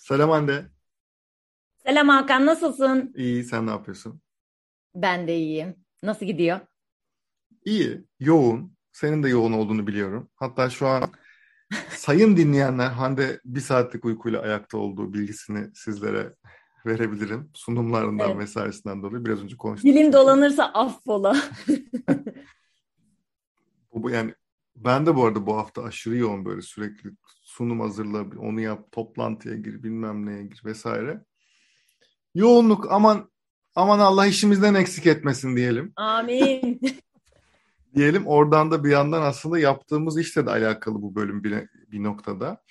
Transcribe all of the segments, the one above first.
Selam Hande. Selam Hakan, nasılsın? İyi, sen ne yapıyorsun? Ben de iyiyim. Nasıl gidiyor? İyi, yoğun. Senin de yoğun olduğunu biliyorum. Hatta şu an sayın dinleyenler Hande bir saatlik uykuyla ayakta olduğu bilgisini sizlere verebilirim. Sunumlarından Evet. vesairesinden dolayı biraz önce konuştuk. Çünkü. dolanırsa affola. Bu yani ben de bu arada bu hafta aşırı yoğun böyle sürekli sunum hazırla, onu yap, toplantıya gir, bilmem neye gir vesaire. Yoğunluk aman aman Allah işimizden eksik etmesin diyelim. Amin. diyelim. Oradan da bir yandan aslında yaptığımız işle de alakalı bu bölüm bir, bir noktada.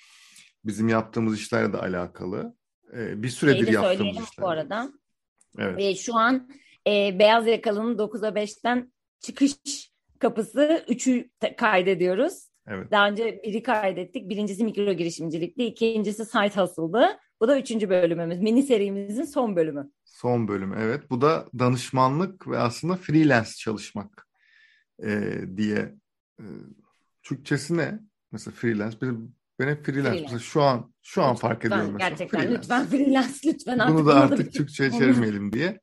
Bizim yaptığımız işlerle de alakalı. Ee, bir süredir Şeyi yaptığımız işler. bu arada. Evet. Ee, şu an e, Beyaz Yakalı'nın 9'a 5'ten çıkış kapısı 3'ü te- kaydediyoruz. Evet. Daha önce biri kaydettik. Birincisi mikro girişimcilikti. ikincisi site hustle'dı. Bu da üçüncü bölümümüz. Mini serimizin son bölümü. Son bölüm evet. Bu da danışmanlık ve aslında freelance çalışmak ee, diye. Ee, Türkçesi ne? Mesela freelance. Benim, ben hep freelance. Freelance. Mesela şu an şu an Lütfen, fark ediyorum mesela. Gerçekten freelance. lütfen freelance lütfen artık. Bunu da artık Onu- çevirmeyelim diye.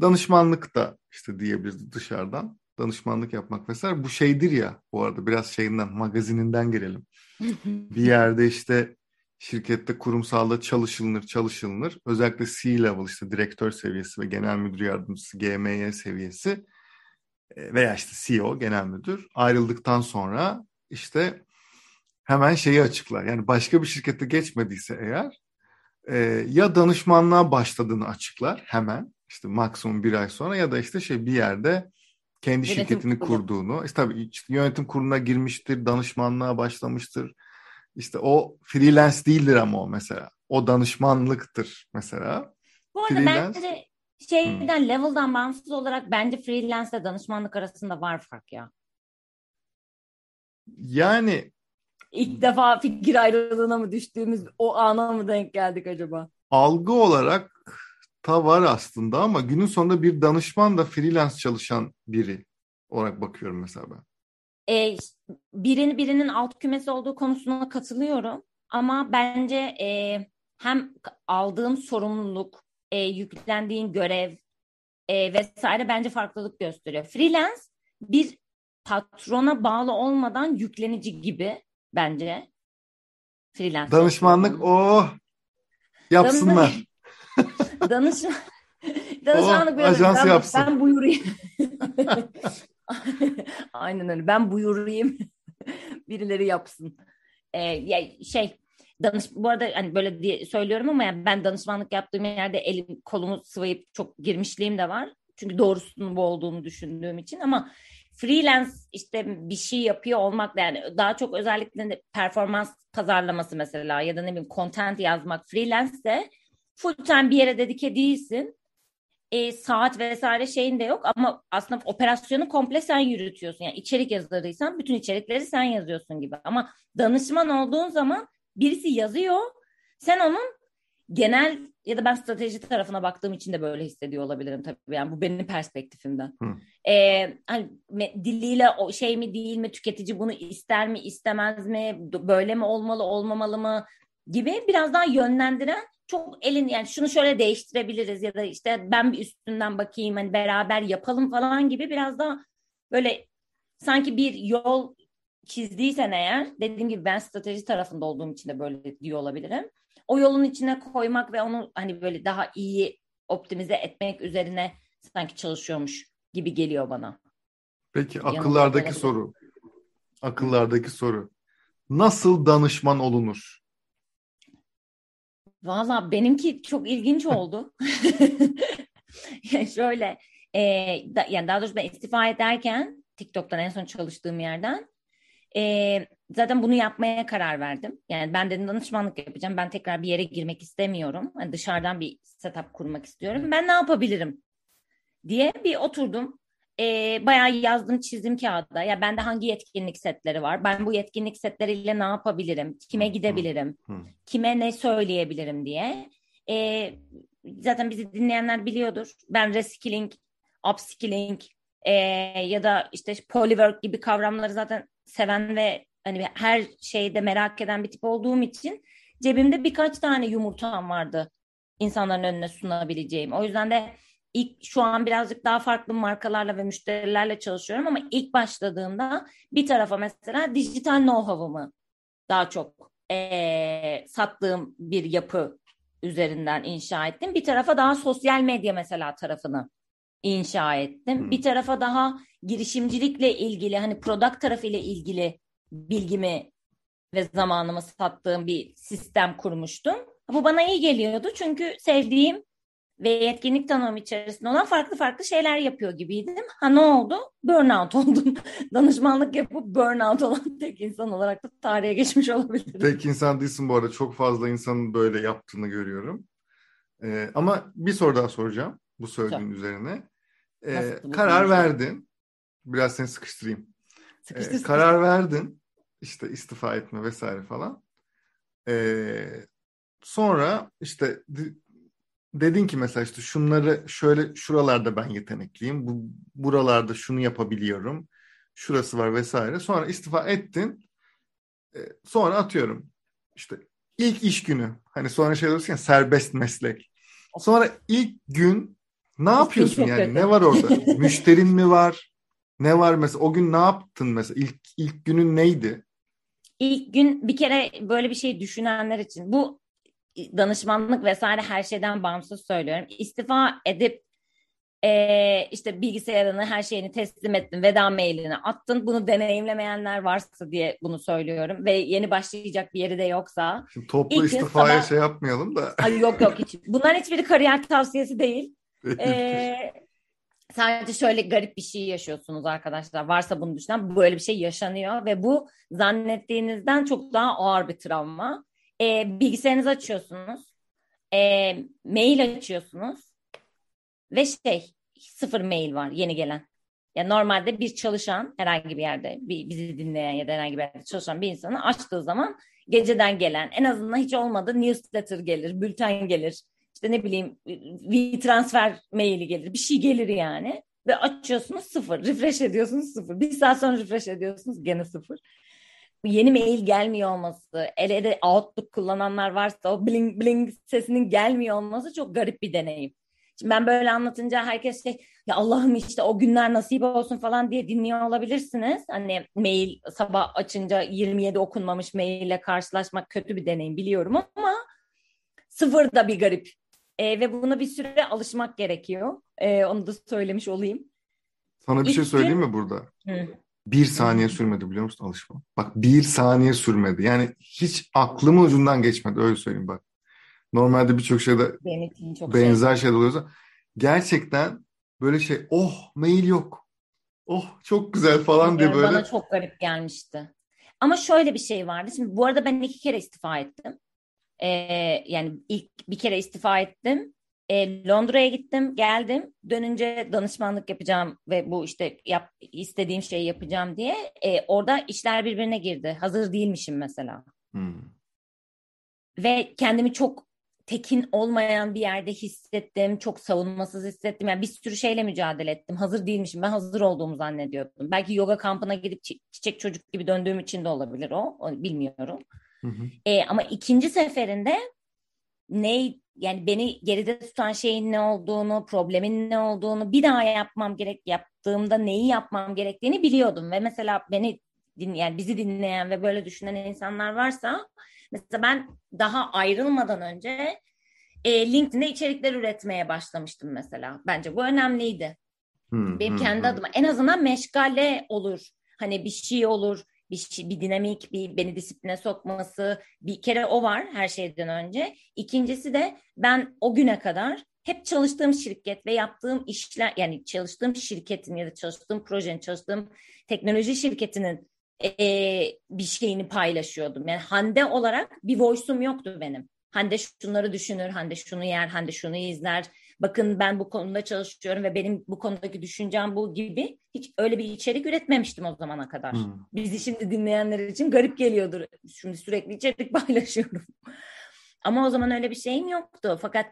Danışmanlık da işte diyebiliriz dışarıdan. Danışmanlık yapmak vesaire. Bu şeydir ya bu arada biraz şeyinden magazininden girelim. Bir yerde işte şirkette kurumsalda çalışılır çalışılır. Özellikle C-level işte direktör seviyesi ve genel müdür yardımcısı GMY seviyesi e, veya işte CEO genel müdür ayrıldıktan sonra işte hemen şeyi açıklar. Yani başka bir şirkette geçmediyse eğer e, ya danışmanlığa başladığını açıklar hemen işte maksimum bir ay sonra ya da işte şey bir yerde kendi Yönetim şirketini kurulu. kurduğunu işte tabii işte yönetim kuruluna girmiştir danışmanlığa başlamıştır işte o freelance değildir ama o mesela o danışmanlıktır mesela Bu arada Freelance- bence şeyden level'dan bağımsız olarak bence freelance ile danışmanlık arasında var fark ya. yani İlk defa fikir ayrılığına mı düştüğümüz o ana mı denk geldik acaba? algı olarak da var aslında ama günün sonunda bir danışman da freelance çalışan biri olarak bakıyorum mesela ben. Ee, birinin birinin alt kümesi olduğu konusuna katılıyorum. Ama bence e, hem aldığın sorumluluk, e, yüklendiğin görev e, vesaire bence farklılık gösteriyor. Freelance bir patrona bağlı olmadan yüklenici gibi bence. Freelance. Danışmanlık oh yapsınlar. Danış danışmanlık O, biraz ajans ben, yapsın. ben buyurayım. Aynen öyle. Ben buyurayım. Birileri yapsın. Ee, ya şey danış bu arada hani böyle diye söylüyorum ama yani ben danışmanlık yaptığım yerde elim kolumu sıvayıp çok girmişliğim de var. Çünkü doğrusunun bu olduğunu düşündüğüm için ama freelance işte bir şey yapıyor olmak da yani daha çok özellikle performans pazarlaması mesela ya da ne bileyim content yazmak freelance de full time bir yere dedike değilsin. E, saat vesaire şeyin de yok ama aslında operasyonu komple sen yürütüyorsun. Yani içerik yazarıysan bütün içerikleri sen yazıyorsun gibi. Ama danışman olduğun zaman birisi yazıyor. Sen onun genel ya da ben strateji tarafına baktığım için de böyle hissediyor olabilirim tabii. Yani bu benim perspektifimden. Hı. Ee, hani me- diliyle o şey mi değil mi tüketici bunu ister mi istemez mi böyle mi olmalı olmamalı mı gibi biraz daha yönlendiren çok elin yani şunu şöyle değiştirebiliriz ya da işte ben bir üstünden bakayım hani beraber yapalım falan gibi biraz daha böyle sanki bir yol çizdiysen eğer dediğim gibi ben strateji tarafında olduğum için de böyle diyor olabilirim. O yolun içine koymak ve onu hani böyle daha iyi optimize etmek üzerine sanki çalışıyormuş gibi geliyor bana. Peki akıllardaki olabilirim. soru. Akıllardaki soru. Nasıl danışman olunur? Valla benimki çok ilginç oldu. yani şöyle e, da, yani daha doğrusu ben istifa ederken TikTok'tan en son çalıştığım yerden e, zaten bunu yapmaya karar verdim. Yani ben dedim danışmanlık yapacağım. Ben tekrar bir yere girmek istemiyorum. Hani dışarıdan bir setup kurmak istiyorum. Ben ne yapabilirim diye bir oturdum. E, bayağı yazdım çizdim kağıda. Ya bende hangi yetkinlik setleri var? Ben bu yetkinlik setleriyle ne yapabilirim? Kime gidebilirim? Kime ne söyleyebilirim diye. Ee, zaten bizi dinleyenler biliyordur. Ben reskilling, upskilling e, ya da işte polywork gibi kavramları zaten seven ve hani her şeyde merak eden bir tip olduğum için cebimde birkaç tane yumurtam vardı insanların önüne sunabileceğim. O yüzden de ilk şu an birazcık daha farklı markalarla ve müşterilerle çalışıyorum ama ilk başladığımda bir tarafa mesela dijital know-how'ımı daha çok e, sattığım bir yapı üzerinden inşa ettim. Bir tarafa daha sosyal medya mesela tarafını inşa ettim. Hmm. Bir tarafa daha girişimcilikle ilgili hani product tarafıyla ilgili bilgimi ve zamanımı sattığım bir sistem kurmuştum. Bu bana iyi geliyordu çünkü sevdiğim ve yetkinlik tanımı içerisinde olan farklı farklı şeyler yapıyor gibiydim. Ha ne oldu? Burnout oldum. Danışmanlık yapıp burnout olan tek insan olarak da tarihe geçmiş olabilirim. Tek insan değilsin bu arada. Çok fazla insanın böyle yaptığını görüyorum. Ee, ama bir soru daha soracağım bu söylediğin Çok. üzerine. Ee, karar verdin. Biraz seni sıkıştırayım. Sıkıştır, ee, karar verdin. İşte istifa etme vesaire falan. Ee, sonra işte dedin ki mesela işte şunları şöyle şuralarda ben yetenekliyim. Bu buralarda şunu yapabiliyorum. Şurası var vesaire. Sonra istifa ettin. E, sonra atıyorum işte ilk iş günü. Hani sonra şey diyorsun ya serbest meslek. Sonra ilk gün ne yapıyorsun yani? Ne var orada? Müşterin mi var? Ne var mesela? O gün ne yaptın mesela? İlk ilk günün neydi? İlk gün bir kere böyle bir şey düşünenler için bu danışmanlık vesaire her şeyden bağımsız söylüyorum. İstifa edip e, işte bilgisayarını her şeyini teslim ettin, veda mailini attın. Bunu deneyimlemeyenler varsa diye bunu söylüyorum ve yeni başlayacak bir yeri de yoksa. Şimdi toplu istifaya sabah... şey yapmayalım da. Ay yok yok hiç. Bunların hiçbiri kariyer tavsiyesi değil. ee, sadece şöyle garip bir şey yaşıyorsunuz arkadaşlar. Varsa bunu düşünen böyle bir şey yaşanıyor ve bu zannettiğinizden çok daha ağır bir travma e, bilgisayarınızı açıyorsunuz. E, mail açıyorsunuz. Ve şey sıfır mail var yeni gelen. Yani normalde bir çalışan herhangi bir yerde bir, bizi dinleyen ya da herhangi bir yerde çalışan bir insanı açtığı zaman geceden gelen en azından hiç olmadı newsletter gelir, bülten gelir. İşte ne bileyim bir transfer maili gelir. Bir şey gelir yani. Ve açıyorsunuz sıfır. Refresh ediyorsunuz sıfır. Bir saat sonra refresh ediyorsunuz gene sıfır yeni mail gelmiyor olması, ele de Outlook kullananlar varsa o bling bling sesinin gelmiyor olması çok garip bir deneyim. Şimdi ben böyle anlatınca herkes şey ya Allah'ım işte o günler nasip olsun falan diye dinliyor olabilirsiniz. Hani mail sabah açınca 27 okunmamış maille karşılaşmak kötü bir deneyim biliyorum ama sıfır da bir garip. E, ve buna bir süre alışmak gerekiyor. E, onu da söylemiş olayım. Sana bir İlk şey söyleyeyim mi burada? Hı. Bir saniye sürmedi biliyor musun alışma? Bak bir saniye sürmedi. Yani hiç aklımın ucundan geçmedi öyle söyleyeyim bak. Normalde birçok şeyde çok benzer şey. şeyler oluyorsa. Gerçekten böyle şey oh mail yok. Oh çok güzel falan diye böyle. Bana çok garip gelmişti. Ama şöyle bir şey vardı. Şimdi bu arada ben iki kere istifa ettim. Ee, yani ilk bir kere istifa ettim. E, Londra'ya gittim, geldim. Dönünce danışmanlık yapacağım ve bu işte yap, istediğim şeyi yapacağım diye. E, orada işler birbirine girdi. Hazır değilmişim mesela. Hmm. Ve kendimi çok tekin olmayan bir yerde hissettim. Çok savunmasız hissettim. Yani bir sürü şeyle mücadele ettim. Hazır değilmişim. Ben hazır olduğumu zannediyordum. Belki yoga kampına gidip çiçek çocuk gibi döndüğüm için de olabilir o. o bilmiyorum. Hı hı. E, ama ikinci seferinde ne yani beni geride tutan şeyin ne olduğunu, problemin ne olduğunu bir daha yapmam gerek yaptığımda neyi yapmam gerektiğini biliyordum ve mesela beni din, yani bizi dinleyen ve böyle düşünen insanlar varsa mesela ben daha ayrılmadan önce e, LinkedIn'de içerikler üretmeye başlamıştım mesela. Bence bu önemliydi. Hmm, Benim hmm, kendi hmm. adıma en azından meşgale olur. Hani bir şey olur bir, şey, bir dinamik, bir beni disipline sokması. Bir kere o var her şeyden önce. İkincisi de ben o güne kadar hep çalıştığım şirket ve yaptığım işler yani çalıştığım şirketin ya da çalıştığım projenin, çalıştığım teknoloji şirketinin e, bir şeyini paylaşıyordum. Yani Hande olarak bir voice'um yoktu benim. Hande şunları düşünür, Hande şunu yer, Hande şunu izler bakın ben bu konuda çalışıyorum ve benim bu konudaki düşüncem bu gibi hiç öyle bir içerik üretmemiştim o zamana kadar. Hmm. Bizi şimdi dinleyenler için garip geliyordur. Şimdi sürekli içerik paylaşıyorum. Ama o zaman öyle bir şeyim yoktu. Fakat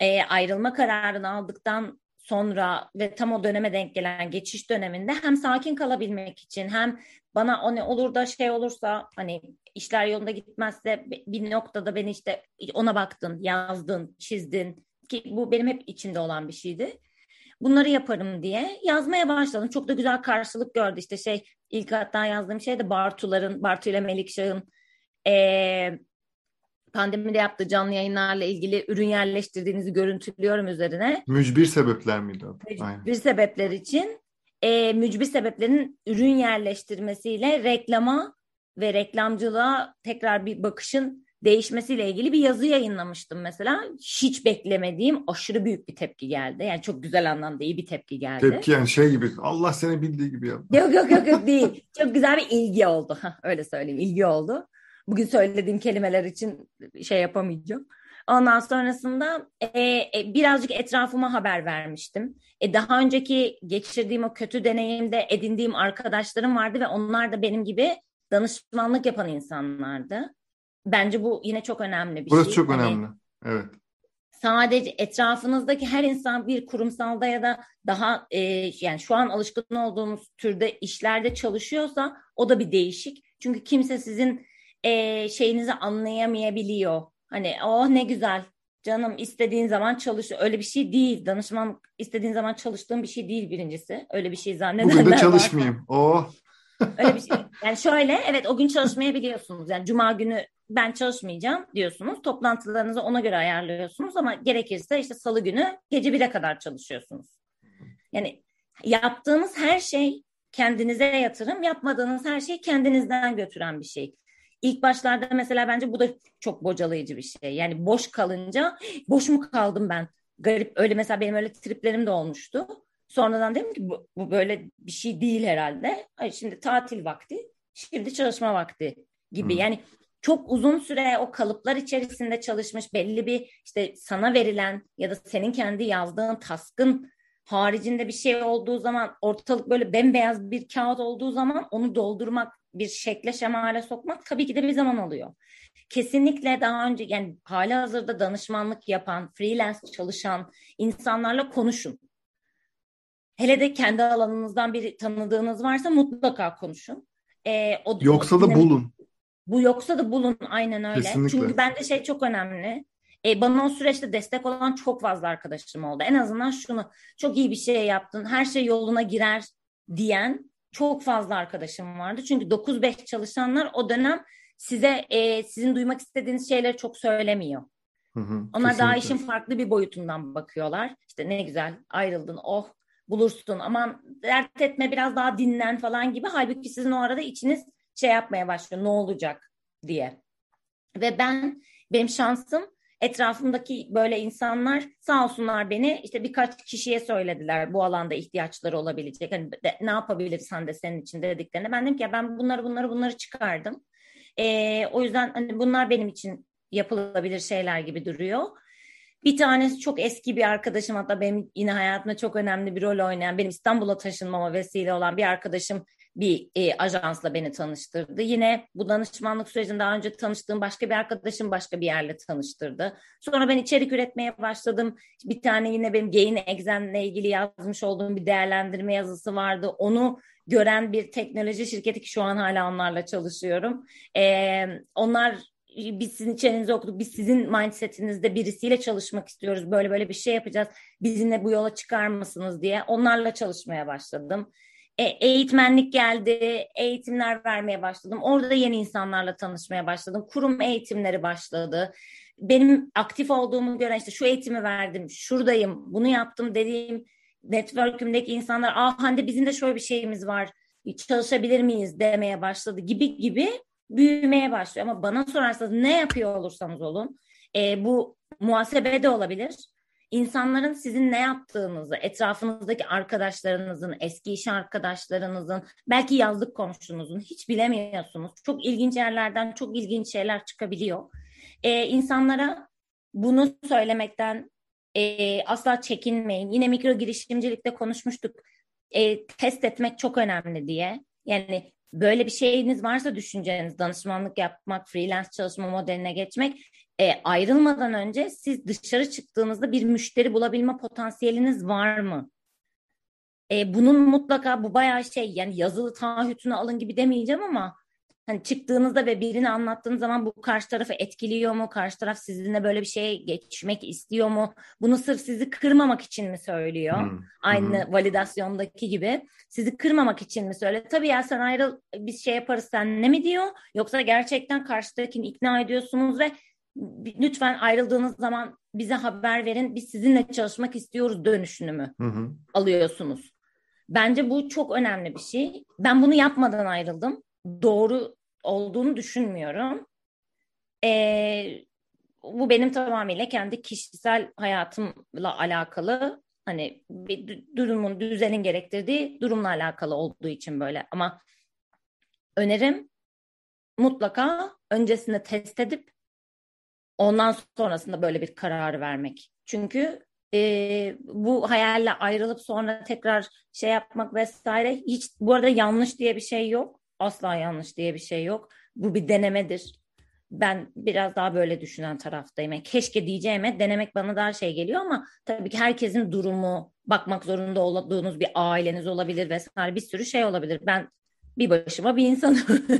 e, ayrılma kararını aldıktan sonra ve tam o döneme denk gelen geçiş döneminde hem sakin kalabilmek için hem bana o ne olur da şey olursa hani işler yolunda gitmezse bir noktada beni işte ona baktın, yazdın, çizdin ki bu benim hep içinde olan bir şeydi. Bunları yaparım diye yazmaya başladım. Çok da güzel karşılık gördü işte şey ilk hatta yazdığım şey de Bartuların, Bartu ile Melikşah'ın ee, pandemide yaptığı canlı yayınlarla ilgili ürün yerleştirdiğinizi görüntülüyorum üzerine. Mücbir sebepler miydi? Mücbir Aynen. sebepler için e, mücbir sebeplerin ürün yerleştirmesiyle reklama ve reklamcılığa tekrar bir bakışın değişmesiyle ilgili bir yazı yayınlamıştım mesela. Hiç beklemediğim aşırı büyük bir tepki geldi. Yani çok güzel anlamda iyi bir tepki geldi. Tepki yani şey gibi Allah seni bildiği gibi yaptı. Yok yok yok, yok değil. çok güzel bir ilgi oldu. Öyle söyleyeyim ilgi oldu. Bugün söylediğim kelimeler için şey yapamayacağım. Ondan sonrasında e, e, birazcık etrafıma haber vermiştim. E, daha önceki geçirdiğim o kötü deneyimde edindiğim arkadaşlarım vardı ve onlar da benim gibi danışmanlık yapan insanlardı. Bence bu yine çok önemli bir Burası şey. çok hani, önemli. Evet. Sadece etrafınızdaki her insan bir kurumsalda ya da daha e, yani şu an alışkın olduğumuz türde işlerde çalışıyorsa o da bir değişik. Çünkü kimse sizin e, şeyinizi anlayamayabiliyor. Hani oh ne güzel canım istediğin zaman çalış. Öyle bir şey değil. Danışman istediğin zaman çalıştığın bir şey değil birincisi. Öyle bir şey zannedenler Bugün de çalışmayayım. Oh. Öyle bir şey. Yani şöyle evet o gün çalışmayabiliyorsunuz. Yani cuma günü ben çalışmayacağım diyorsunuz. Toplantılarınızı ona göre ayarlıyorsunuz ama gerekirse işte salı günü gece 1'e kadar çalışıyorsunuz. Yani yaptığınız her şey kendinize yatırım, yapmadığınız her şey kendinizden götüren bir şey. İlk başlarda mesela bence bu da çok bocalayıcı bir şey. Yani boş kalınca boş mu kaldım ben? Garip öyle mesela benim öyle triplerim de olmuştu. Sonradan dedim ki bu, bu böyle bir şey değil herhalde. Ay şimdi tatil vakti, şimdi çalışma vakti gibi. Hmm. Yani çok uzun süre o kalıplar içerisinde çalışmış belli bir işte sana verilen ya da senin kendi yazdığın taskın haricinde bir şey olduğu zaman ortalık böyle bembeyaz bir kağıt olduğu zaman onu doldurmak bir şekle şemale sokmak tabii ki de bir zaman alıyor. Kesinlikle daha önce yani hali hazırda danışmanlık yapan, freelance çalışan insanlarla konuşun. Hele de kendi alanınızdan bir tanıdığınız varsa mutlaka konuşun. Ee, o, yoksa o, da bulun. Bu yoksa da bulun aynen öyle. Kesinlikle. Çünkü bende şey çok önemli. E, bana o süreçte destek olan çok fazla arkadaşım oldu. En azından şunu çok iyi bir şey yaptın, her şey yoluna girer diyen çok fazla arkadaşım vardı. Çünkü 9-5 çalışanlar o dönem size e, sizin duymak istediğiniz şeyleri çok söylemiyor. Hı hı, Onlar kesinlikle. daha işin farklı bir boyutundan bakıyorlar. İşte ne güzel ayrıldın oh bulursun aman dert etme biraz daha dinlen falan gibi. Halbuki sizin o arada içiniz şey yapmaya başlıyor ne olacak diye. Ve ben benim şansım etrafımdaki böyle insanlar sağ olsunlar beni işte birkaç kişiye söylediler bu alanda ihtiyaçları olabilecek. Hani de, ne yapabilirsen de senin için dediklerine. Ben dedim ki ya ben bunları bunları bunları çıkardım. Ee, o yüzden hani bunlar benim için yapılabilir şeyler gibi duruyor. Bir tanesi çok eski bir arkadaşım hatta benim yine hayatımda çok önemli bir rol oynayan benim İstanbul'a taşınmama vesile olan bir arkadaşım bir e, ajansla beni tanıştırdı. Yine bu danışmanlık sürecinde daha önce tanıştığım başka bir arkadaşım başka bir yerle tanıştırdı. Sonra ben içerik üretmeye başladım. Bir tane yine benim Gain Exam'le ilgili yazmış olduğum bir değerlendirme yazısı vardı. Onu gören bir teknoloji şirketi ki şu an hala onlarla çalışıyorum. Ee, onlar biz sizin içerinizi okuduk. Biz sizin mindsetinizde birisiyle çalışmak istiyoruz. Böyle böyle bir şey yapacağız. Bizimle bu yola çıkar mısınız diye onlarla çalışmaya başladım. E, eğitmenlik geldi, eğitimler vermeye başladım. Orada yeni insanlarla tanışmaya başladım. Kurum eğitimleri başladı. Benim aktif olduğumu gören işte şu eğitimi verdim, şuradayım, bunu yaptım dediğim network'ümdeki insanlar, ah Hande bizim de şöyle bir şeyimiz var, çalışabilir miyiz demeye başladı gibi gibi büyümeye başlıyor. Ama bana sorarsanız ne yapıyor olursanız olun, e, bu muhasebe de olabilir, insanların sizin ne yaptığınızı, etrafınızdaki arkadaşlarınızın, eski iş arkadaşlarınızın, belki yazlık komşunuzun hiç bilemiyorsunuz. Çok ilginç yerlerden çok ilginç şeyler çıkabiliyor. Ee, insanlara bunu söylemekten e, asla çekinmeyin. Yine mikro girişimcilikte konuşmuştuk. E, test etmek çok önemli diye. Yani böyle bir şeyiniz varsa düşünceniz danışmanlık yapmak, freelance çalışma modeline geçmek e, ayrılmadan önce siz dışarı çıktığınızda bir müşteri bulabilme potansiyeliniz var mı? E, bunun mutlaka bu bayağı şey yani yazılı taahhütünü alın gibi demeyeceğim ama hani çıktığınızda ve birini anlattığınız zaman bu karşı tarafı etkiliyor mu? Karşı taraf sizinle böyle bir şeye geçmek istiyor mu? Bunu sırf sizi kırmamak için mi söylüyor? Hmm. Aynı hmm. validasyondaki gibi. Sizi kırmamak için mi söylüyor? Tabii ya sen ayrıl biz şey yaparız sen ne mi diyor? Yoksa gerçekten karşıdakini ikna ediyorsunuz ve lütfen ayrıldığınız zaman bize haber verin. Biz sizinle çalışmak istiyoruz dönüşünü mü hı alıyorsunuz? Bence bu çok önemli bir şey. Ben bunu yapmadan ayrıldım. Doğru olduğunu düşünmüyorum. Ee, bu benim tamamıyla kendi kişisel hayatımla alakalı hani bir durumun düzenin gerektirdiği durumla alakalı olduğu için böyle ama önerim mutlaka öncesinde test edip ondan sonrasında böyle bir kararı vermek. Çünkü e, bu hayalle ayrılıp sonra tekrar şey yapmak vesaire hiç bu arada yanlış diye bir şey yok. Asla yanlış diye bir şey yok. Bu bir denemedir. Ben biraz daha böyle düşünen taraftayım. Yani keşke diyeceğime denemek bana daha şey geliyor ama tabii ki herkesin durumu, bakmak zorunda olduğunuz bir aileniz olabilir vesaire bir sürü şey olabilir. Ben bir başıma bir insanım.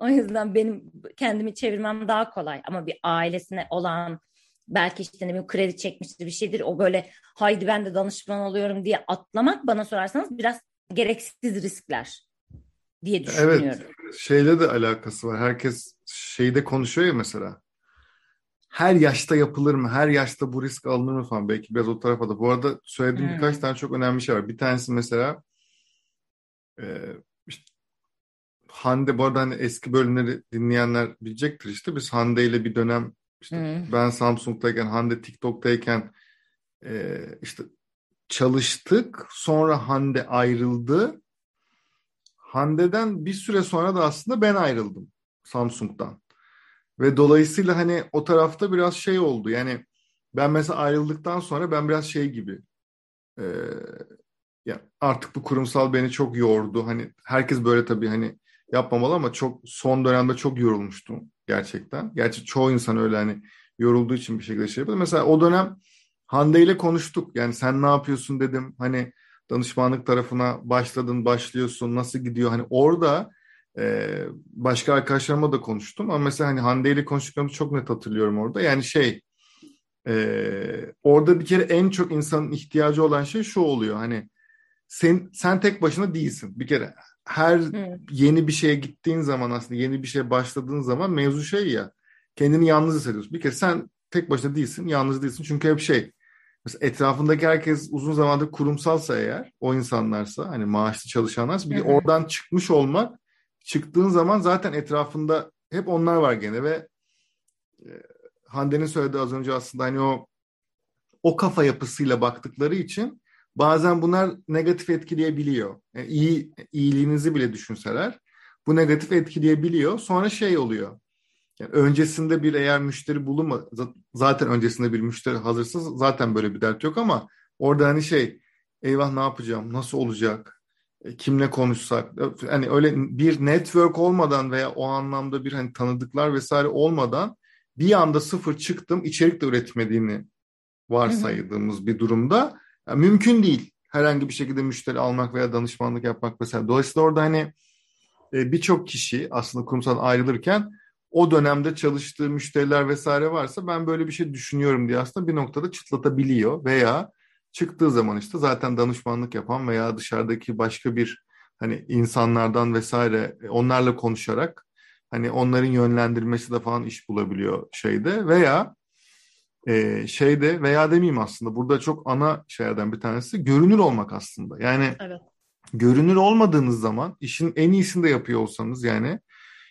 o yüzden benim kendimi çevirmem daha kolay ama bir ailesine olan belki işte ne bileyim kredi çekmiştir bir şeydir. O böyle haydi ben de danışman oluyorum diye atlamak bana sorarsanız biraz gereksiz riskler diye düşünüyorum. Evet şeyle de alakası var. Herkes şeyde konuşuyor ya mesela. Her yaşta yapılır mı? Her yaşta bu risk alınır mı falan? Belki biraz o tarafa da. Bu arada söylediğim hmm. birkaç tane çok önemli şey var. Bir tanesi mesela e, Hande bu arada hani eski bölümleri dinleyenler bilecektir işte. Biz Hande ile bir dönem işte hmm. ben Samsung'dayken Hande TikTok'tayken e, işte çalıştık. Sonra Hande ayrıldı. Hande'den bir süre sonra da aslında ben ayrıldım Samsung'dan. Ve dolayısıyla hani o tarafta biraz şey oldu. Yani ben mesela ayrıldıktan sonra ben biraz şey gibi e, ya artık bu kurumsal beni çok yordu. Hani herkes böyle tabii hani yapmamalı ama çok son dönemde çok yorulmuştum gerçekten. Gerçi çoğu insan öyle hani yorulduğu için bir şekilde şey yapıyor. Mesela o dönem Hande ile konuştuk. Yani sen ne yapıyorsun dedim. Hani danışmanlık tarafına başladın, başlıyorsun, nasıl gidiyor? Hani orada e, başka arkadaşlarıma da konuştum ama mesela hani Hande ile konuştuklarımı çok net hatırlıyorum orada. Yani şey e, orada bir kere en çok insanın ihtiyacı olan şey şu oluyor. Hani sen sen tek başına değilsin. Bir kere her hmm. yeni bir şeye gittiğin zaman aslında yeni bir şeye başladığın zaman mevzu şey ya kendini yalnız hissediyorsun. Bir kere sen tek başına değilsin, yalnız değilsin. Çünkü hep şey mesela etrafındaki herkes uzun zamandır kurumsalsa eğer o insanlarsa hani maaşlı çalışanlarsa bir hı oradan çıkmış olmak çıktığın zaman zaten etrafında hep onlar var gene ve e, Hande'nin söylediği az önce aslında hani o o kafa yapısıyla baktıkları için bazen bunlar negatif etkileyebiliyor. Yani iyi iyiliğinizi bile düşünseler bu negatif etkileyebiliyor. Sonra şey oluyor. Yani öncesinde bir eğer müşteri bulunma zaten öncesinde bir müşteri hazırsa zaten böyle bir dert yok ama orada hani şey eyvah ne yapacağım nasıl olacak e, kimle konuşsak hani öyle bir network olmadan veya o anlamda bir hani tanıdıklar vesaire olmadan bir anda sıfır çıktım içerik de üretmediğini varsaydığımız bir durumda yani mümkün değil herhangi bir şekilde müşteri almak veya danışmanlık yapmak mesela. Dolayısıyla orada hani e, birçok kişi aslında kurumsal ayrılırken o dönemde çalıştığı müşteriler vesaire varsa ben böyle bir şey düşünüyorum diye aslında bir noktada çıtlatabiliyor veya çıktığı zaman işte zaten danışmanlık yapan veya dışarıdaki başka bir hani insanlardan vesaire e, onlarla konuşarak hani onların yönlendirmesi de falan iş bulabiliyor şeyde veya e, şeyde veya demeyeyim aslında burada çok ana şeylerden bir tanesi görünür olmak aslında. Yani evet. görünür olmadığınız zaman işin en iyisini de yapıyor olsanız yani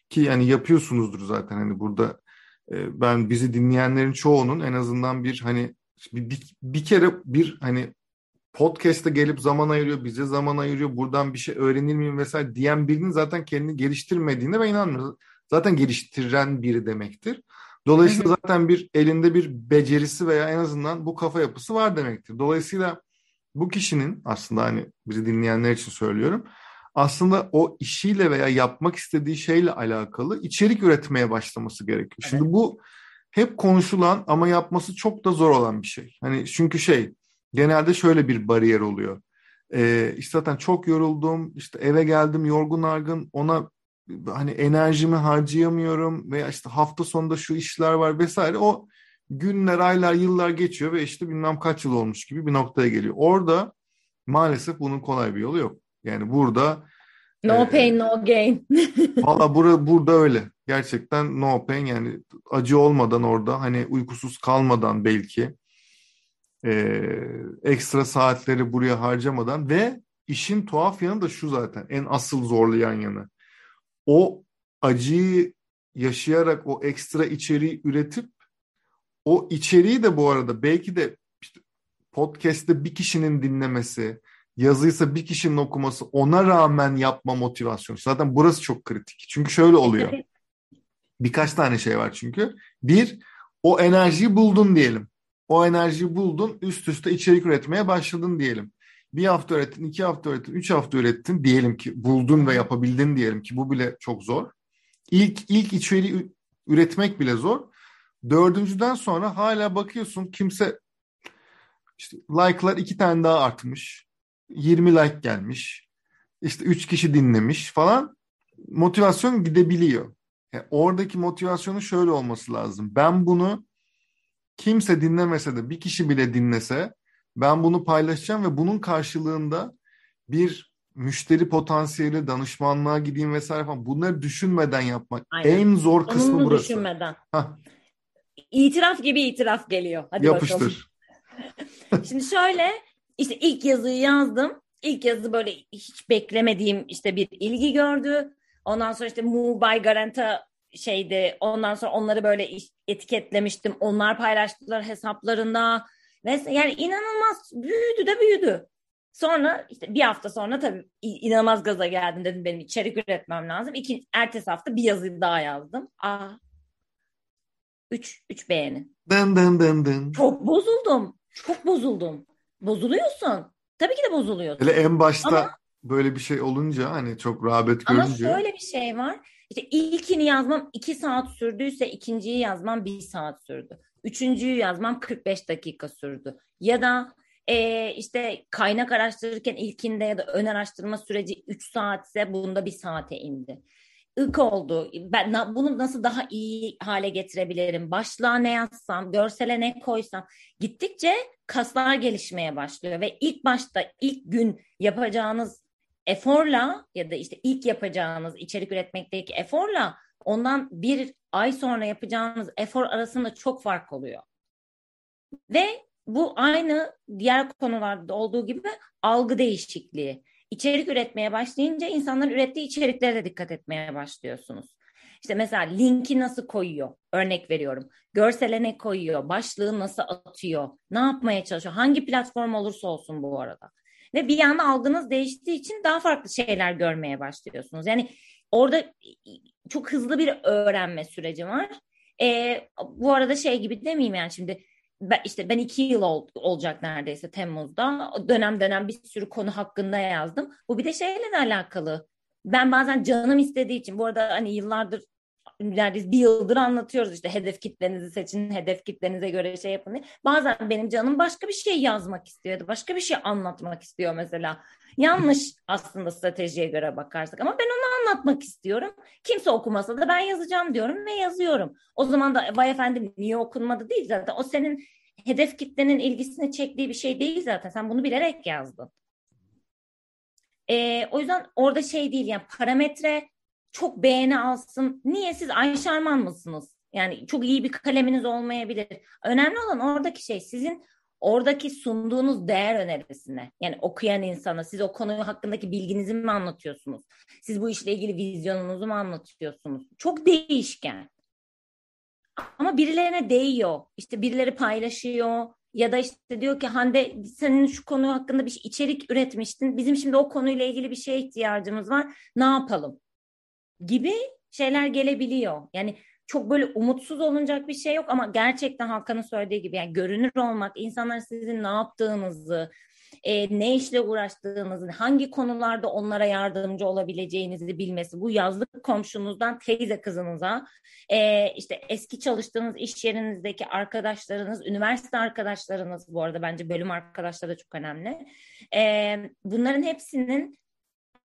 ki yani yapıyorsunuzdur zaten hani burada e, ben bizi dinleyenlerin çoğunun en azından bir hani bir, bir kere bir hani podcast'te gelip zaman ayırıyor, bize zaman ayırıyor, buradan bir şey öğrenir miyim vesaire diyen birinin zaten kendini geliştirmediğine ben inanmıyorum. Zaten geliştiren biri demektir. Dolayısıyla zaten bir elinde bir becerisi veya en azından bu kafa yapısı var demektir. Dolayısıyla bu kişinin aslında hani bizi dinleyenler için söylüyorum aslında o işiyle veya yapmak istediği şeyle alakalı içerik üretmeye başlaması gerekiyor. Evet. Şimdi bu hep konuşulan ama yapması çok da zor olan bir şey. Hani çünkü şey genelde şöyle bir bariyer oluyor. Ee, işte zaten çok yoruldum. İşte eve geldim yorgun argın. Ona hani enerjimi harcayamıyorum veya işte hafta sonunda şu işler var vesaire. O günler, aylar, yıllar geçiyor ve işte bilmem kaç yıl olmuş gibi bir noktaya geliyor. Orada maalesef bunun kolay bir yolu yok. Yani burada No e, pain no gain. Valla bura, burada öyle. Gerçekten no pain yani acı olmadan orada hani uykusuz kalmadan belki e, ekstra saatleri buraya harcamadan ve işin tuhaf yanı da şu zaten en asıl zorlayan yanı. O acıyı yaşayarak o ekstra içeriği üretip o içeriği de bu arada belki de işte podcast'te bir kişinin dinlemesi, yazıysa bir kişinin okuması ona rağmen yapma motivasyonu. Zaten burası çok kritik. Çünkü şöyle oluyor. Birkaç tane şey var çünkü. Bir, o enerjiyi buldun diyelim. O enerjiyi buldun, üst üste içerik üretmeye başladın diyelim. Bir hafta öğrettin, iki hafta öğrettin, üç hafta öğrettin diyelim ki buldun ve yapabildin diyelim ki bu bile çok zor. İlk, ilk içeriği üretmek bile zor. Dördüncüden sonra hala bakıyorsun kimse işte like'lar iki tane daha artmış. 20 like gelmiş. İşte 3 kişi dinlemiş falan. Motivasyon gidebiliyor. Yani oradaki motivasyonun şöyle olması lazım. Ben bunu kimse dinlemese de bir kişi bile dinlese ben bunu paylaşacağım ve bunun karşılığında bir müşteri potansiyeli, danışmanlığa gideyim vesaire falan bunları düşünmeden yapmak Aynen. en zor kısmı Onu burası. düşünmeden. Hah. İtiraf gibi itiraf geliyor. Hadi Yapıştır. Şimdi şöyle işte ilk yazıyı yazdım. İlk yazı böyle hiç beklemediğim işte bir ilgi gördü. Ondan sonra işte by Garanta şeydi. Ondan sonra onları böyle etiketlemiştim. Onlar paylaştılar hesaplarında. Ve yani inanılmaz büyüdü de büyüdü. Sonra işte bir hafta sonra tabii inanılmaz gaza geldim dedim benim içerik üretmem lazım. İki, ertesi hafta bir yazı daha yazdım. Aa, üç, üç beğeni. Dın dın dın dın. Çok bozuldum. Çok bozuldum bozuluyorsun. Tabii ki de bozuluyorsun. Hele en başta ama, böyle bir şey olunca hani çok rağbet görünce. Ama şöyle bir şey var. İşte ilkini yazmam iki saat sürdüyse ikinciyi yazmam bir saat sürdü. Üçüncüyü yazmam 45 dakika sürdü. Ya da e, işte kaynak araştırırken ilkinde ya da ön araştırma süreci 3 saatse bunda bir saate indi ık oldu. Ben na, bunu nasıl daha iyi hale getirebilirim? Başlığa ne yazsam, görsele ne koysam. Gittikçe kaslar gelişmeye başlıyor ve ilk başta ilk gün yapacağınız eforla ya da işte ilk yapacağınız içerik üretmekteki eforla ondan bir ay sonra yapacağınız efor arasında çok fark oluyor. Ve bu aynı diğer konularda olduğu gibi algı değişikliği içerik üretmeye başlayınca insanların ürettiği içeriklere de dikkat etmeye başlıyorsunuz. İşte mesela linki nasıl koyuyor? Örnek veriyorum. Görsele ne koyuyor? Başlığı nasıl atıyor? Ne yapmaya çalışıyor? Hangi platform olursa olsun bu arada. Ve bir anda algınız değiştiği için daha farklı şeyler görmeye başlıyorsunuz. Yani orada çok hızlı bir öğrenme süreci var. Ee, bu arada şey gibi demeyeyim yani şimdi ben, işte ben iki yıl ol, olacak neredeyse Temmuz'da. Dönem dönem bir sürü konu hakkında yazdım. Bu bir de şeyle alakalı. Ben bazen canım istediği için bu arada hani yıllardır neredeyse bir yıldır anlatıyoruz işte hedef kitlenizi seçin, hedef kitlenize göre şey yapın diye. Bazen benim canım başka bir şey yazmak istiyor ya da başka bir şey anlatmak istiyor mesela. Yanlış aslında stratejiye göre bakarsak ama ben onu anlatmak istiyorum. Kimse okumasa da ben yazacağım diyorum ve yazıyorum. O zaman da vay efendim niye okunmadı değil zaten. O senin hedef kitlenin ilgisini çektiği bir şey değil zaten. Sen bunu bilerek yazdın. Ee, o yüzden orada şey değil yani parametre çok beğeni alsın. Niye siz Ayşe Arman mısınız? Yani çok iyi bir kaleminiz olmayabilir. Önemli olan oradaki şey sizin oradaki sunduğunuz değer önerisine yani okuyan insana siz o konu hakkındaki bilginizi mi anlatıyorsunuz? Siz bu işle ilgili vizyonunuzu mu anlatıyorsunuz? Çok değişken. Ama birilerine değiyor. İşte birileri paylaşıyor ya da işte diyor ki Hande senin şu konu hakkında bir içerik üretmiştin. Bizim şimdi o konuyla ilgili bir şeye ihtiyacımız var. Ne yapalım? Gibi şeyler gelebiliyor. Yani çok böyle umutsuz olunacak bir şey yok ama gerçekten Hakan'ın söylediği gibi yani görünür olmak, insanlar sizin ne yaptığınızı, e, ne işle uğraştığınızı, hangi konularda onlara yardımcı olabileceğinizi bilmesi. Bu yazlık komşunuzdan teyze kızınıza, e, işte eski çalıştığınız iş yerinizdeki arkadaşlarınız, üniversite arkadaşlarınız bu arada bence bölüm arkadaşları da çok önemli. E, bunların hepsinin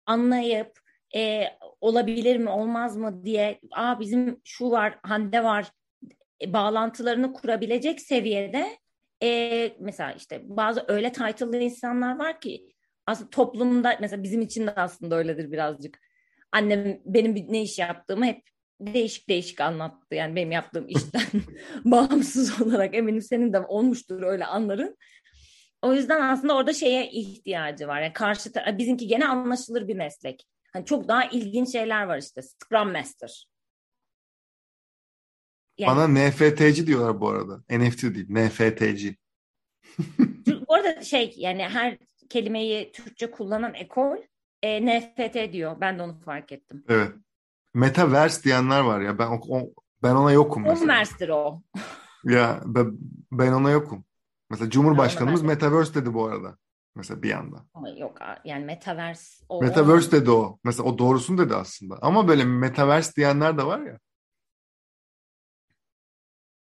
anlayıp e, olabilir mi olmaz mı diye aa bizim şu var Hande var e, bağlantılarını kurabilecek seviyede e, mesela işte bazı öyle title'lı insanlar var ki aslında toplumda mesela bizim için de aslında öyledir birazcık. Annem benim ne iş yaptığımı hep değişik değişik anlattı. Yani benim yaptığım işten bağımsız olarak eminim senin de olmuştur öyle anların. O yüzden aslında orada şeye ihtiyacı var. Yani karşı bizimki gene anlaşılır bir meslek. Hani çok daha ilginç şeyler var işte. Scrum Master. Yani, Bana NFT'ci diyorlar bu arada. NFT değil, NFT'ci. bu arada şey yani her kelimeyi Türkçe kullanan ekol e, NFT diyor. Ben de onu fark ettim. Evet. Metaverse diyenler var ya. Ben o, ben ona yokum mesela. Converse'dir o. ya ben, ben ona yokum. Mesela Cumhurbaşkanımız Metaverse dedi bu arada. Mesela bir anda. Ama yok yani Metaverse. O, Metaverse dedi o. Mesela o doğrusunu dedi aslında. Ama böyle Metaverse diyenler de var ya.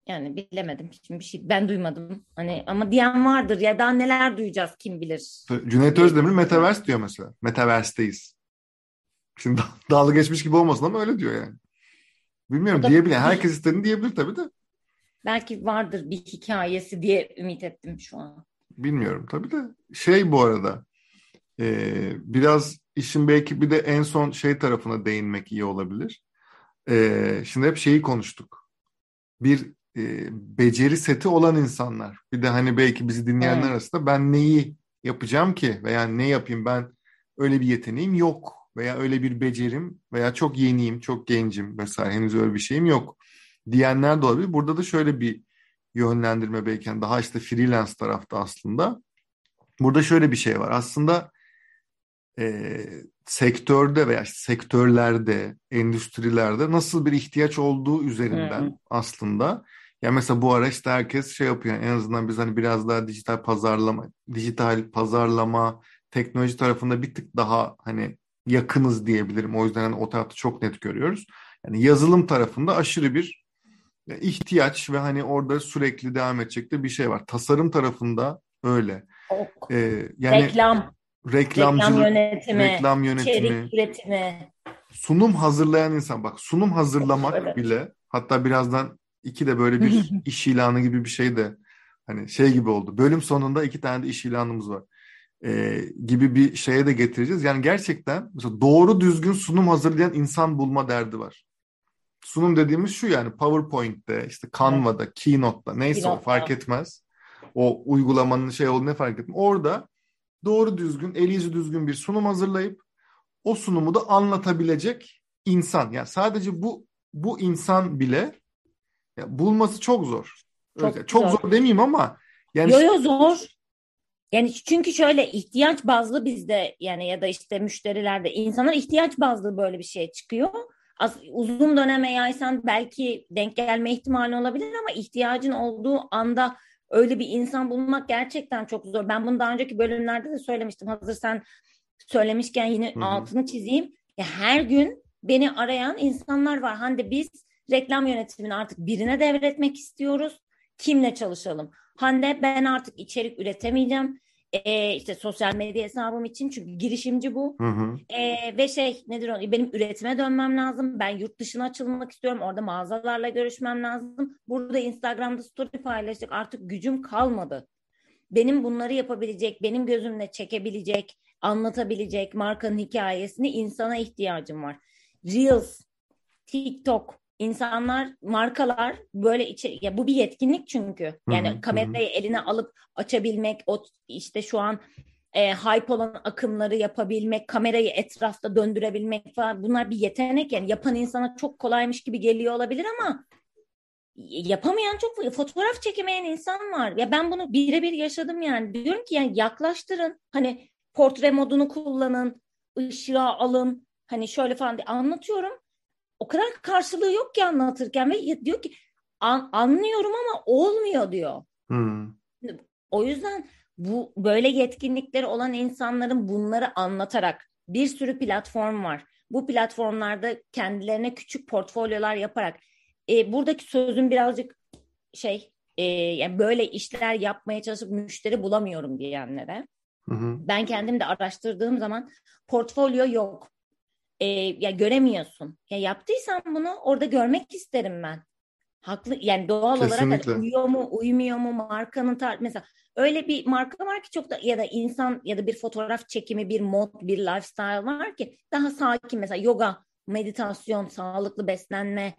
Yani bilemedim. Şimdi bir şey ben duymadım. Hani ama diyen vardır ya daha neler duyacağız kim bilir. Cüneyt Özdemir Metaverse diyor mesela. Metaverse'teyiz. Şimdi dalga geçmiş gibi olmasın ama öyle diyor yani. Bilmiyorum diyebilir. Herkes istediğini diyebilir tabii de. Belki vardır bir hikayesi diye ümit ettim şu an. Bilmiyorum tabii de. Şey bu arada e, biraz işin belki bir de en son şey tarafına değinmek iyi olabilir. E, şimdi hep şeyi konuştuk. Bir e, beceri seti olan insanlar. Bir de hani belki bizi dinleyenler evet. arasında ben neyi yapacağım ki veya ne yapayım ben öyle bir yeteneğim yok veya öyle bir becerim veya çok yeniyim, çok gencim vesaire henüz öyle bir şeyim yok diyenler de olabilir. Burada da şöyle bir yönlendirme belki daha işte freelance tarafta aslında. Burada şöyle bir şey var. Aslında e, sektörde veya işte sektörlerde, endüstrilerde nasıl bir ihtiyaç olduğu üzerinden hmm. aslında ya mesela bu ara işte herkes şey yapıyor. En azından biz hani biraz daha dijital pazarlama, dijital pazarlama, teknoloji tarafında bir tık daha hani yakınız diyebilirim. O yüzden hani o tarafta çok net görüyoruz. Yani yazılım tarafında aşırı bir ihtiyaç ve hani orada sürekli devam edecek de bir şey var. Tasarım tarafında öyle. Ok. Ee, yani reklam, reklam yönetimi, reklam yönetimi, içerik üretimi, sunum hazırlayan insan bak sunum hazırlamak evet. bile hatta birazdan iki de böyle bir iş ilanı gibi bir şey de hani şey gibi oldu. Bölüm sonunda iki tane de iş ilanımız var. Ee, gibi bir şeye de getireceğiz. Yani gerçekten mesela doğru düzgün sunum hazırlayan insan bulma derdi var. Sunum dediğimiz şu yani PowerPoint'te, işte Canva'da, evet. Keynote'da neyse Keynote'da. o fark etmez. O uygulamanın şey olduğunu ne fark etmez. Orada doğru düzgün, el yüzü düzgün bir sunum hazırlayıp o sunumu da anlatabilecek insan. Yani sadece bu bu insan bile ya bulması çok zor. Çok, çok zor. zor demeyeyim ama yani yo, yo, zor. Yani çünkü şöyle ihtiyaç bazlı bizde yani ya da işte müşterilerde insanlar ihtiyaç bazlı böyle bir şey çıkıyor. Az, uzun döneme yaysan belki denk gelme ihtimali olabilir ama ihtiyacın olduğu anda öyle bir insan bulmak gerçekten çok zor. Ben bunu daha önceki bölümlerde de söylemiştim. Hazır sen söylemişken yine Hı-hı. altını çizeyim. Ya her gün beni arayan insanlar var. Hande biz reklam yönetimini artık birine devretmek istiyoruz. Kimle çalışalım? Hande ben artık içerik üretemeyeceğim. Ee, işte sosyal medya hesabım için çünkü girişimci bu. Hı hı. Ee, ve şey nedir o? Benim üretime dönmem lazım. Ben yurt dışına açılmak istiyorum. Orada mağazalarla görüşmem lazım. Burada Instagram'da story paylaştık. Artık gücüm kalmadı. Benim bunları yapabilecek, benim gözümle çekebilecek, anlatabilecek markanın hikayesini insana ihtiyacım var. Reels, TikTok, insanlar, markalar böyle içe ya bu bir yetkinlik çünkü. Yani hı kamerayı eline alıp açabilmek, o işte şu an e, hype olan akımları yapabilmek, kamerayı etrafta döndürebilmek falan bunlar bir yetenek yani yapan insana çok kolaymış gibi geliyor olabilir ama yapamayan çok fotoğraf çekemeyen insan var. Ya ben bunu birebir yaşadım yani. Diyorum ki yani yaklaştırın. Hani portre modunu kullanın, ışığa alın. Hani şöyle falan diye anlatıyorum o kadar karşılığı yok ki anlatırken ve diyor ki An, anlıyorum ama olmuyor diyor. Hmm. O yüzden bu böyle yetkinlikleri olan insanların bunları anlatarak bir sürü platform var. Bu platformlarda kendilerine küçük portfolyolar yaparak e, buradaki sözün birazcık şey e, yani böyle işler yapmaya çalışıp müşteri bulamıyorum diyenlere. Hı hı. Ben kendim de araştırdığım zaman portfolyo yok. E, ya göremiyorsun. Ya yaptıysan bunu orada görmek isterim ben. Haklı yani doğal Kesinlikle. olarak hani uyuyor mu uymuyor mu markanın tar mesela öyle bir marka var ki çok da ya da insan ya da bir fotoğraf çekimi bir mod bir lifestyle var ki daha sakin mesela yoga meditasyon sağlıklı beslenme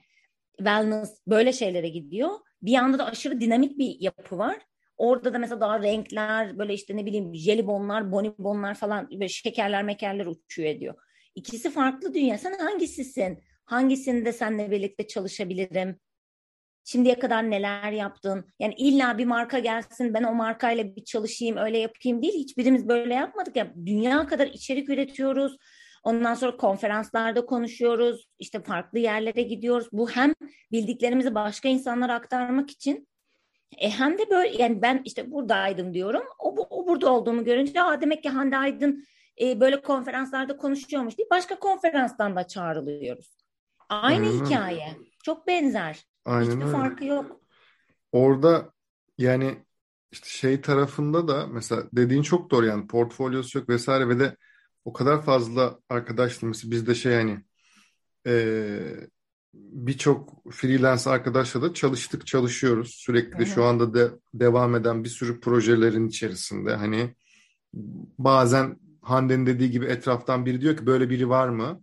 wellness böyle şeylere gidiyor. Bir yanda da aşırı dinamik bir yapı var. Orada da mesela daha renkler böyle işte ne bileyim jelibonlar, bonibonlar falan böyle şekerler mekerler uçuyor ediyor. İkisi farklı dünya. Sen hangisisin? Hangisinde seninle birlikte çalışabilirim? Şimdiye kadar neler yaptın? Yani illa bir marka gelsin ben o markayla bir çalışayım öyle yapayım değil. Hiçbirimiz böyle yapmadık ya. Dünya kadar içerik üretiyoruz. Ondan sonra konferanslarda konuşuyoruz. İşte farklı yerlere gidiyoruz. Bu hem bildiklerimizi başka insanlara aktarmak için e hem de böyle yani ben işte buradaydım diyorum. O, o burada olduğumu görünce Aa, demek ki Hande Aydın e, böyle konferanslarda konuşuyormuş diye başka konferanstan da çağrılıyoruz. Aynı Aynen. hikaye. Çok benzer. Aynen Hiçbir öyle. farkı yok. Orada yani işte şey tarafında da mesela dediğin çok doğru yani portfolyosu yok vesaire ve de o kadar fazla arkadaşlığımız bizde şey hani e, birçok freelance arkadaşla da çalıştık çalışıyoruz sürekli Hı-hı. şu anda da devam eden bir sürü projelerin içerisinde hani bazen Hande'nin dediği gibi etraftan biri diyor ki böyle biri var mı?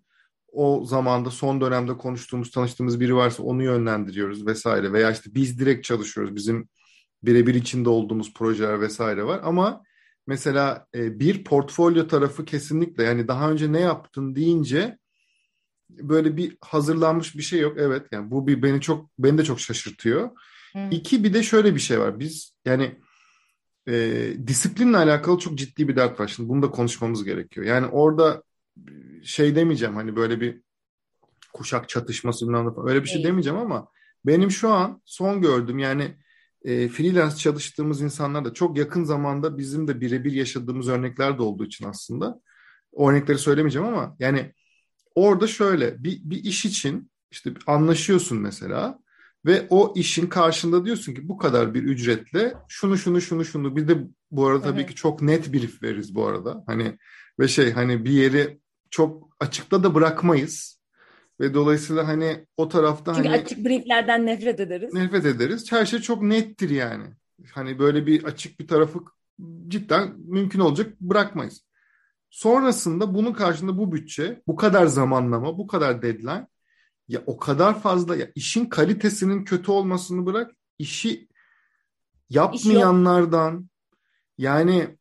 O zamanda son dönemde konuştuğumuz, tanıştığımız biri varsa onu yönlendiriyoruz vesaire. Veya işte biz direkt çalışıyoruz. Bizim birebir içinde olduğumuz projeler vesaire var. Ama mesela e, bir portfolyo tarafı kesinlikle yani daha önce ne yaptın deyince böyle bir hazırlanmış bir şey yok. Evet yani bu bir beni çok beni de çok şaşırtıyor. Hmm. İki bir de şöyle bir şey var. Biz yani e, disiplinle alakalı çok ciddi bir dert var. Şimdi bunu da konuşmamız gerekiyor. Yani orada şey demeyeceğim hani böyle bir kuşak çatışması falan öyle bir şey demeyeceğim ama benim şu an son gördüm yani e, freelance çalıştığımız insanlar da çok yakın zamanda bizim de birebir yaşadığımız örnekler de olduğu için aslında o örnekleri söylemeyeceğim ama yani orada şöyle bir, bir iş için işte anlaşıyorsun mesela ve o işin karşında diyorsun ki bu kadar bir ücretle şunu şunu şunu şunu bir de bu arada tabii evet. ki çok net brief veririz bu arada. Hani ve şey hani bir yeri çok açıkta da bırakmayız. Ve dolayısıyla hani o tarafta Çünkü hani... açık brieflerden nefret ederiz. Nefret ederiz. Her şey çok nettir yani. Hani böyle bir açık bir tarafı cidden mümkün olacak bırakmayız. Sonrasında bunun karşında bu bütçe, bu kadar zamanlama, bu kadar deadline ya o kadar fazla ya işin kalitesinin kötü olmasını bırak işi yapmayanlardan İş yani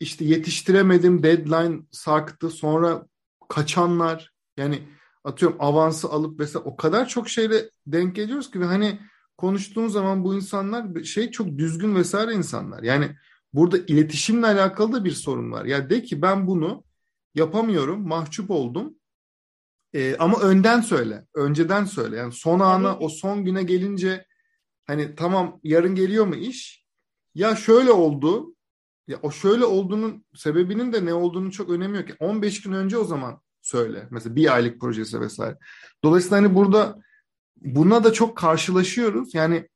işte yetiştiremedim deadline sarktı sonra kaçanlar yani atıyorum avansı alıp mesela o kadar çok şeyle denk geliyoruz ki ve hani konuştuğun zaman bu insanlar şey çok düzgün vesaire insanlar. Yani burada iletişimle alakalı da bir sorun var. Ya de ki ben bunu yapamıyorum, mahcup oldum. Ee, ama önden söyle, önceden söyle. Yani son ana, evet. o son güne gelince hani tamam yarın geliyor mu iş? Ya şöyle oldu. Ya o şöyle olduğunun sebebinin de ne olduğunu çok önemi yok. 15 gün önce o zaman söyle. Mesela bir aylık projesi vesaire. Dolayısıyla hani burada buna da çok karşılaşıyoruz. Yani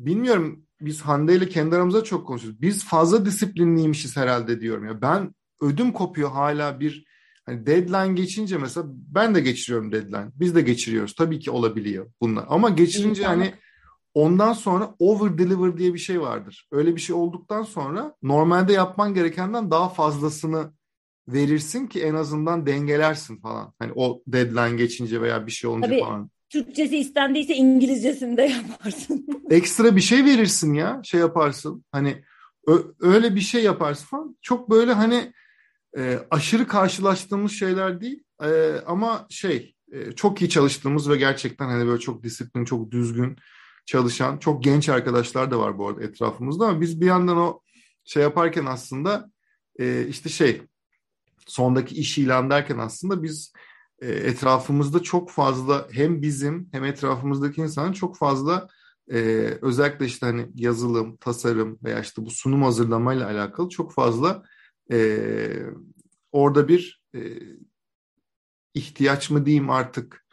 bilmiyorum biz Hande ile kendi aramızda çok konuşuyoruz. Biz fazla disiplinliymişiz herhalde diyorum ya. Ben ödüm kopuyor hala bir hani deadline geçince mesela ben de geçiriyorum deadline. Biz de geçiriyoruz. Tabii ki olabiliyor bunlar. Ama geçirince hani ondan sonra over deliver diye bir şey vardır. Öyle bir şey olduktan sonra normalde yapman gerekenden daha fazlasını verirsin ki en azından dengelersin falan. Hani o deadline geçince veya bir şey olunca Tabii, falan. Türkçesi istendiyse İngilizcesini de yaparsın. Ekstra bir şey verirsin ya şey yaparsın. Hani öyle bir şey yaparsın falan. Çok böyle hani e, aşırı karşılaştığımız şeyler değil. E, ama şey e, çok iyi çalıştığımız ve gerçekten hani böyle çok disiplin, çok düzgün çalışan çok genç arkadaşlar da var bu arada etrafımızda. Ama biz bir yandan o şey yaparken aslında e, işte şey sondaki iş ilan derken aslında biz e, etrafımızda çok fazla hem bizim hem etrafımızdaki insanın çok fazla e, özellikle işte hani yazılım, tasarım veya işte bu sunum hazırlamayla alakalı çok fazla e, orada bir e, ihtiyaç mı diyeyim artık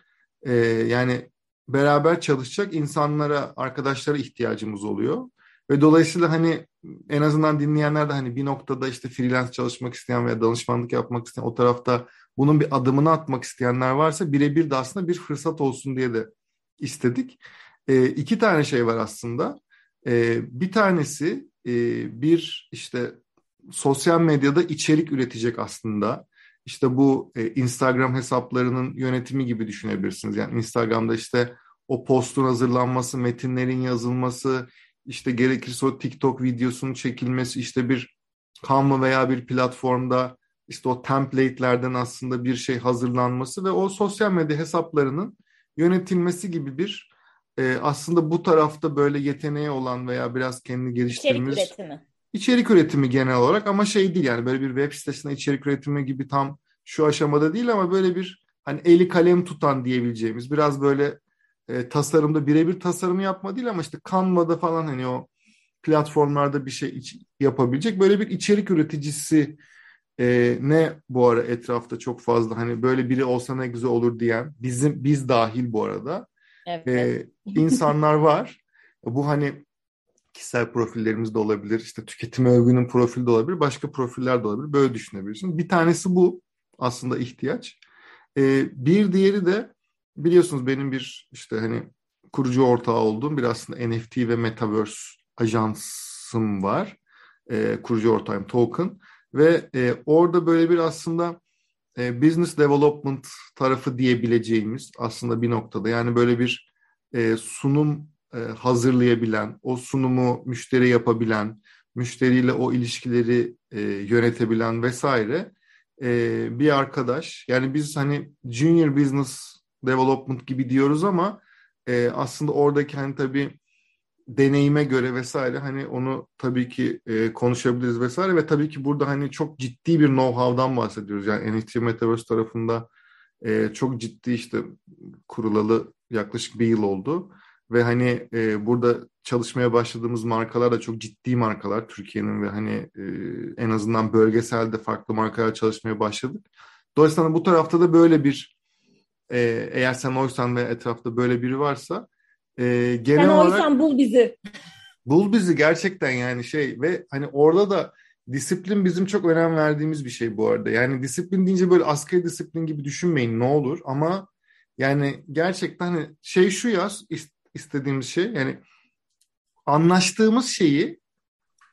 e, yani beraber çalışacak insanlara, arkadaşlara ihtiyacımız oluyor. Ve dolayısıyla hani en azından dinleyenler de hani bir noktada işte freelance çalışmak isteyen veya danışmanlık yapmak isteyen o tarafta bunun bir adımını atmak isteyenler varsa birebir de aslında bir fırsat olsun diye de istedik. E, iki tane şey var aslında. E, bir tanesi e, bir işte sosyal medyada içerik üretecek aslında. İşte bu e, Instagram hesaplarının yönetimi gibi düşünebilirsiniz. Yani Instagram'da işte o postun hazırlanması, metinlerin yazılması, işte gerekirse o TikTok videosunun çekilmesi, işte bir Canva veya bir platformda işte o template'lerden aslında bir şey hazırlanması ve o sosyal medya hesaplarının yönetilmesi gibi bir e, aslında bu tarafta böyle yeteneği olan veya biraz kendini geliştirmiş içerik üretimi. İçerik üretimi genel olarak ama şey değil yani böyle bir web sitesinde içerik üretimi gibi tam şu aşamada değil ama böyle bir hani eli kalem tutan diyebileceğimiz biraz böyle e, tasarımda birebir tasarımı yapma değil ama işte Canva'da falan hani o platformlarda bir şey yapabilecek böyle bir içerik üreticisi e, ne bu ara etrafta çok fazla hani böyle biri olsa ne güzel olur diyen bizim biz dahil bu arada evet. e, insanlar var. Bu hani kişisel profillerimiz de olabilir, işte tüketim övgünün profili de olabilir, başka profiller de olabilir. Böyle düşünebilirsin. Bir tanesi bu aslında ihtiyaç. E, bir diğeri de biliyorsunuz benim bir işte hani kurucu ortağı olduğum bir aslında NFT ve Metaverse ajansım var. E, kurucu ortağım Token. Ve e, orada böyle bir aslında e, business development tarafı diyebileceğimiz aslında bir noktada. Yani böyle bir e, sunum hazırlayabilen, o sunumu müşteri yapabilen, müşteriyle o ilişkileri e, yönetebilen vesaire e, bir arkadaş. Yani biz hani junior business development gibi diyoruz ama e, aslında oradaki hani tabii deneyime göre vesaire hani onu tabii ki e, konuşabiliriz vesaire ve tabii ki burada hani çok ciddi bir know-how'dan bahsediyoruz. Yani NFT Metaverse tarafında e, çok ciddi işte kurulalı yaklaşık bir yıl oldu ve hani e, burada çalışmaya başladığımız markalar da çok ciddi markalar Türkiye'nin ve hani e, en azından bölgeselde farklı markalar çalışmaya başladık. Dolayısıyla bu tarafta da böyle bir e, eğer sen oysan ve etrafta böyle biri varsa e, genel Sen olarak... oysan bul bizi. Bul bizi gerçekten yani şey ve hani orada da disiplin bizim çok önem verdiğimiz bir şey bu arada. Yani disiplin deyince böyle askeri disiplin gibi düşünmeyin ne olur ama yani gerçekten hani şey şu yaz istediğimiz şey yani anlaştığımız şeyi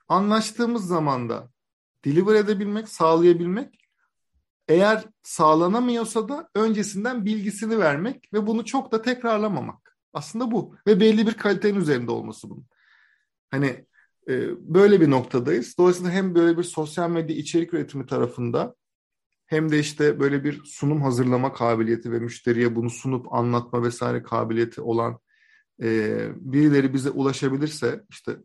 anlaştığımız zamanda deliver edebilmek, sağlayabilmek eğer sağlanamıyorsa da öncesinden bilgisini vermek ve bunu çok da tekrarlamamak. Aslında bu. Ve belli bir kalitenin üzerinde olması bunun. Hani e, böyle bir noktadayız. Dolayısıyla hem böyle bir sosyal medya içerik üretimi tarafında hem de işte böyle bir sunum hazırlama kabiliyeti ve müşteriye bunu sunup anlatma vesaire kabiliyeti olan e, birileri bize ulaşabilirse işte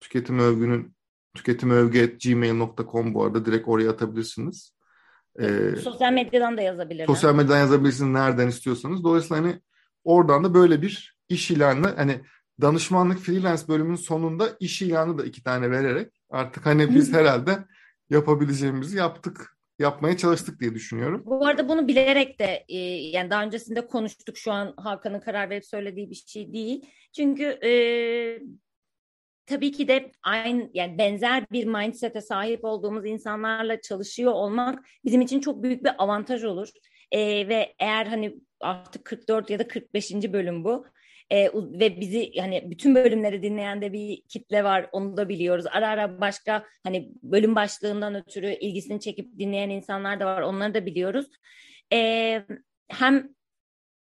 tüketim övgünün tüketim övgü gmail.com bu arada direkt oraya atabilirsiniz. Ee, sosyal medyadan da yazabilirler. Sosyal medyadan yazabilirsiniz nereden istiyorsanız. Dolayısıyla hani oradan da böyle bir iş ilanı hani danışmanlık freelance bölümünün sonunda iş ilanı da iki tane vererek artık hani biz herhalde yapabileceğimizi yaptık yapmaya çalıştık diye düşünüyorum. Bu arada bunu bilerek de e, yani daha öncesinde konuştuk şu an Hakan'ın karar verip söylediği bir şey değil. Çünkü e, tabii ki de aynı yani benzer bir mindset'e sahip olduğumuz insanlarla çalışıyor olmak bizim için çok büyük bir avantaj olur. E, ve eğer hani artık 44 ya da 45. bölüm bu. E, ve bizi hani bütün bölümleri dinleyen de bir kitle var onu da biliyoruz. Ara ara başka hani bölüm başlığından ötürü ilgisini çekip dinleyen insanlar da var onları da biliyoruz. E, hem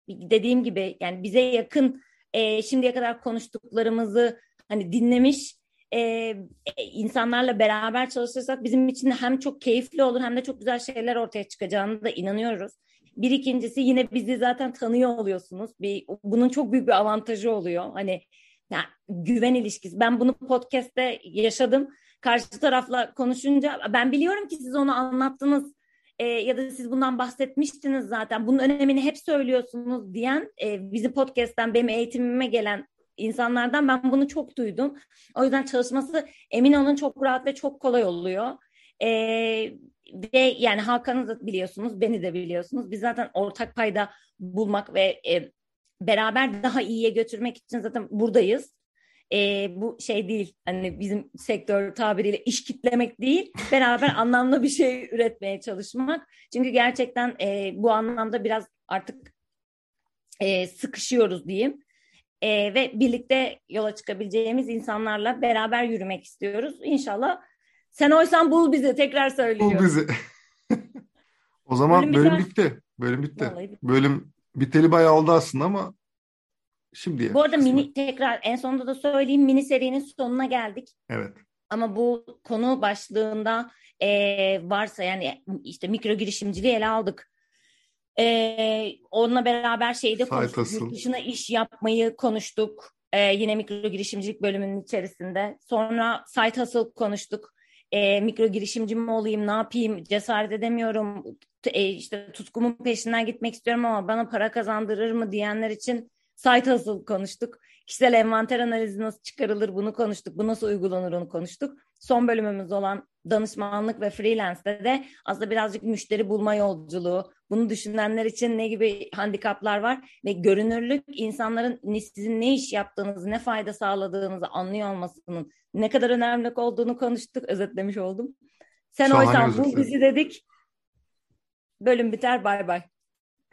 dediğim gibi yani bize yakın e, şimdiye kadar konuştuklarımızı hani dinlemiş e, insanlarla beraber çalışırsak bizim için hem çok keyifli olur hem de çok güzel şeyler ortaya çıkacağını da inanıyoruz. Bir ikincisi yine bizi zaten tanıyor oluyorsunuz. Bir, bunun çok büyük bir avantajı oluyor. Hani yani güven ilişkisi. Ben bunu podcast'te yaşadım. Karşı tarafla konuşunca ben biliyorum ki siz onu anlattınız e, ya da siz bundan bahsetmiştiniz zaten. Bunun önemini hep söylüyorsunuz diyen e, bizi podcast'ten benim eğitimime gelen insanlardan ben bunu çok duydum. O yüzden çalışması emin olun çok rahat ve çok kolay oluyor. E, ve yani Hakan'ı da biliyorsunuz, beni de biliyorsunuz. Biz zaten ortak payda bulmak ve e, beraber daha iyiye götürmek için zaten buradayız. E, bu şey değil hani bizim sektör tabiriyle iş kitlemek değil beraber anlamlı bir şey üretmeye çalışmak çünkü gerçekten e, bu anlamda biraz artık e, sıkışıyoruz diyeyim e, ve birlikte yola çıkabileceğimiz insanlarla beraber yürümek istiyoruz İnşallah sen oysan bul bizi tekrar söylüyorum. Bul bizi. o zaman bölüm, bölüm bitti. Bölüm bitti. bitti. Bölüm biteli bayağı oldu aslında ama şimdi. Bu arada kısmı. mini tekrar en sonunda da söyleyeyim mini serinin sonuna geldik. Evet. Ama bu konu başlığında e, varsa yani işte mikro girişimciliği ele aldık. E, onunla beraber şeyde konuştuk. Yurt dışına iş yapmayı konuştuk. E, yine mikro girişimcilik bölümünün içerisinde. Sonra site hustle konuştuk e, mikro girişimci mi olayım, ne yapayım, cesaret edemiyorum, e, işte tutkumun peşinden gitmek istiyorum ama bana para kazandırır mı diyenler için site hustle konuştuk. Kişisel envanter analizi nasıl çıkarılır bunu konuştuk. Bu nasıl uygulanır onu konuştuk. Son bölümümüz olan danışmanlık ve freelance'de de aslında birazcık müşteri bulma yolculuğu, bunu düşünenler için ne gibi handikaplar var ve görünürlük insanların sizin ne iş yaptığınızı, ne fayda sağladığınızı anlıyor olmasının ne kadar önemli olduğunu konuştuk, özetlemiş oldum. Sen Şahane oysan bu bizi dedik. Bölüm biter, bay bay.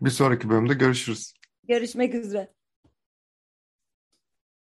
Bir sonraki bölümde görüşürüz. Görüşmek üzere.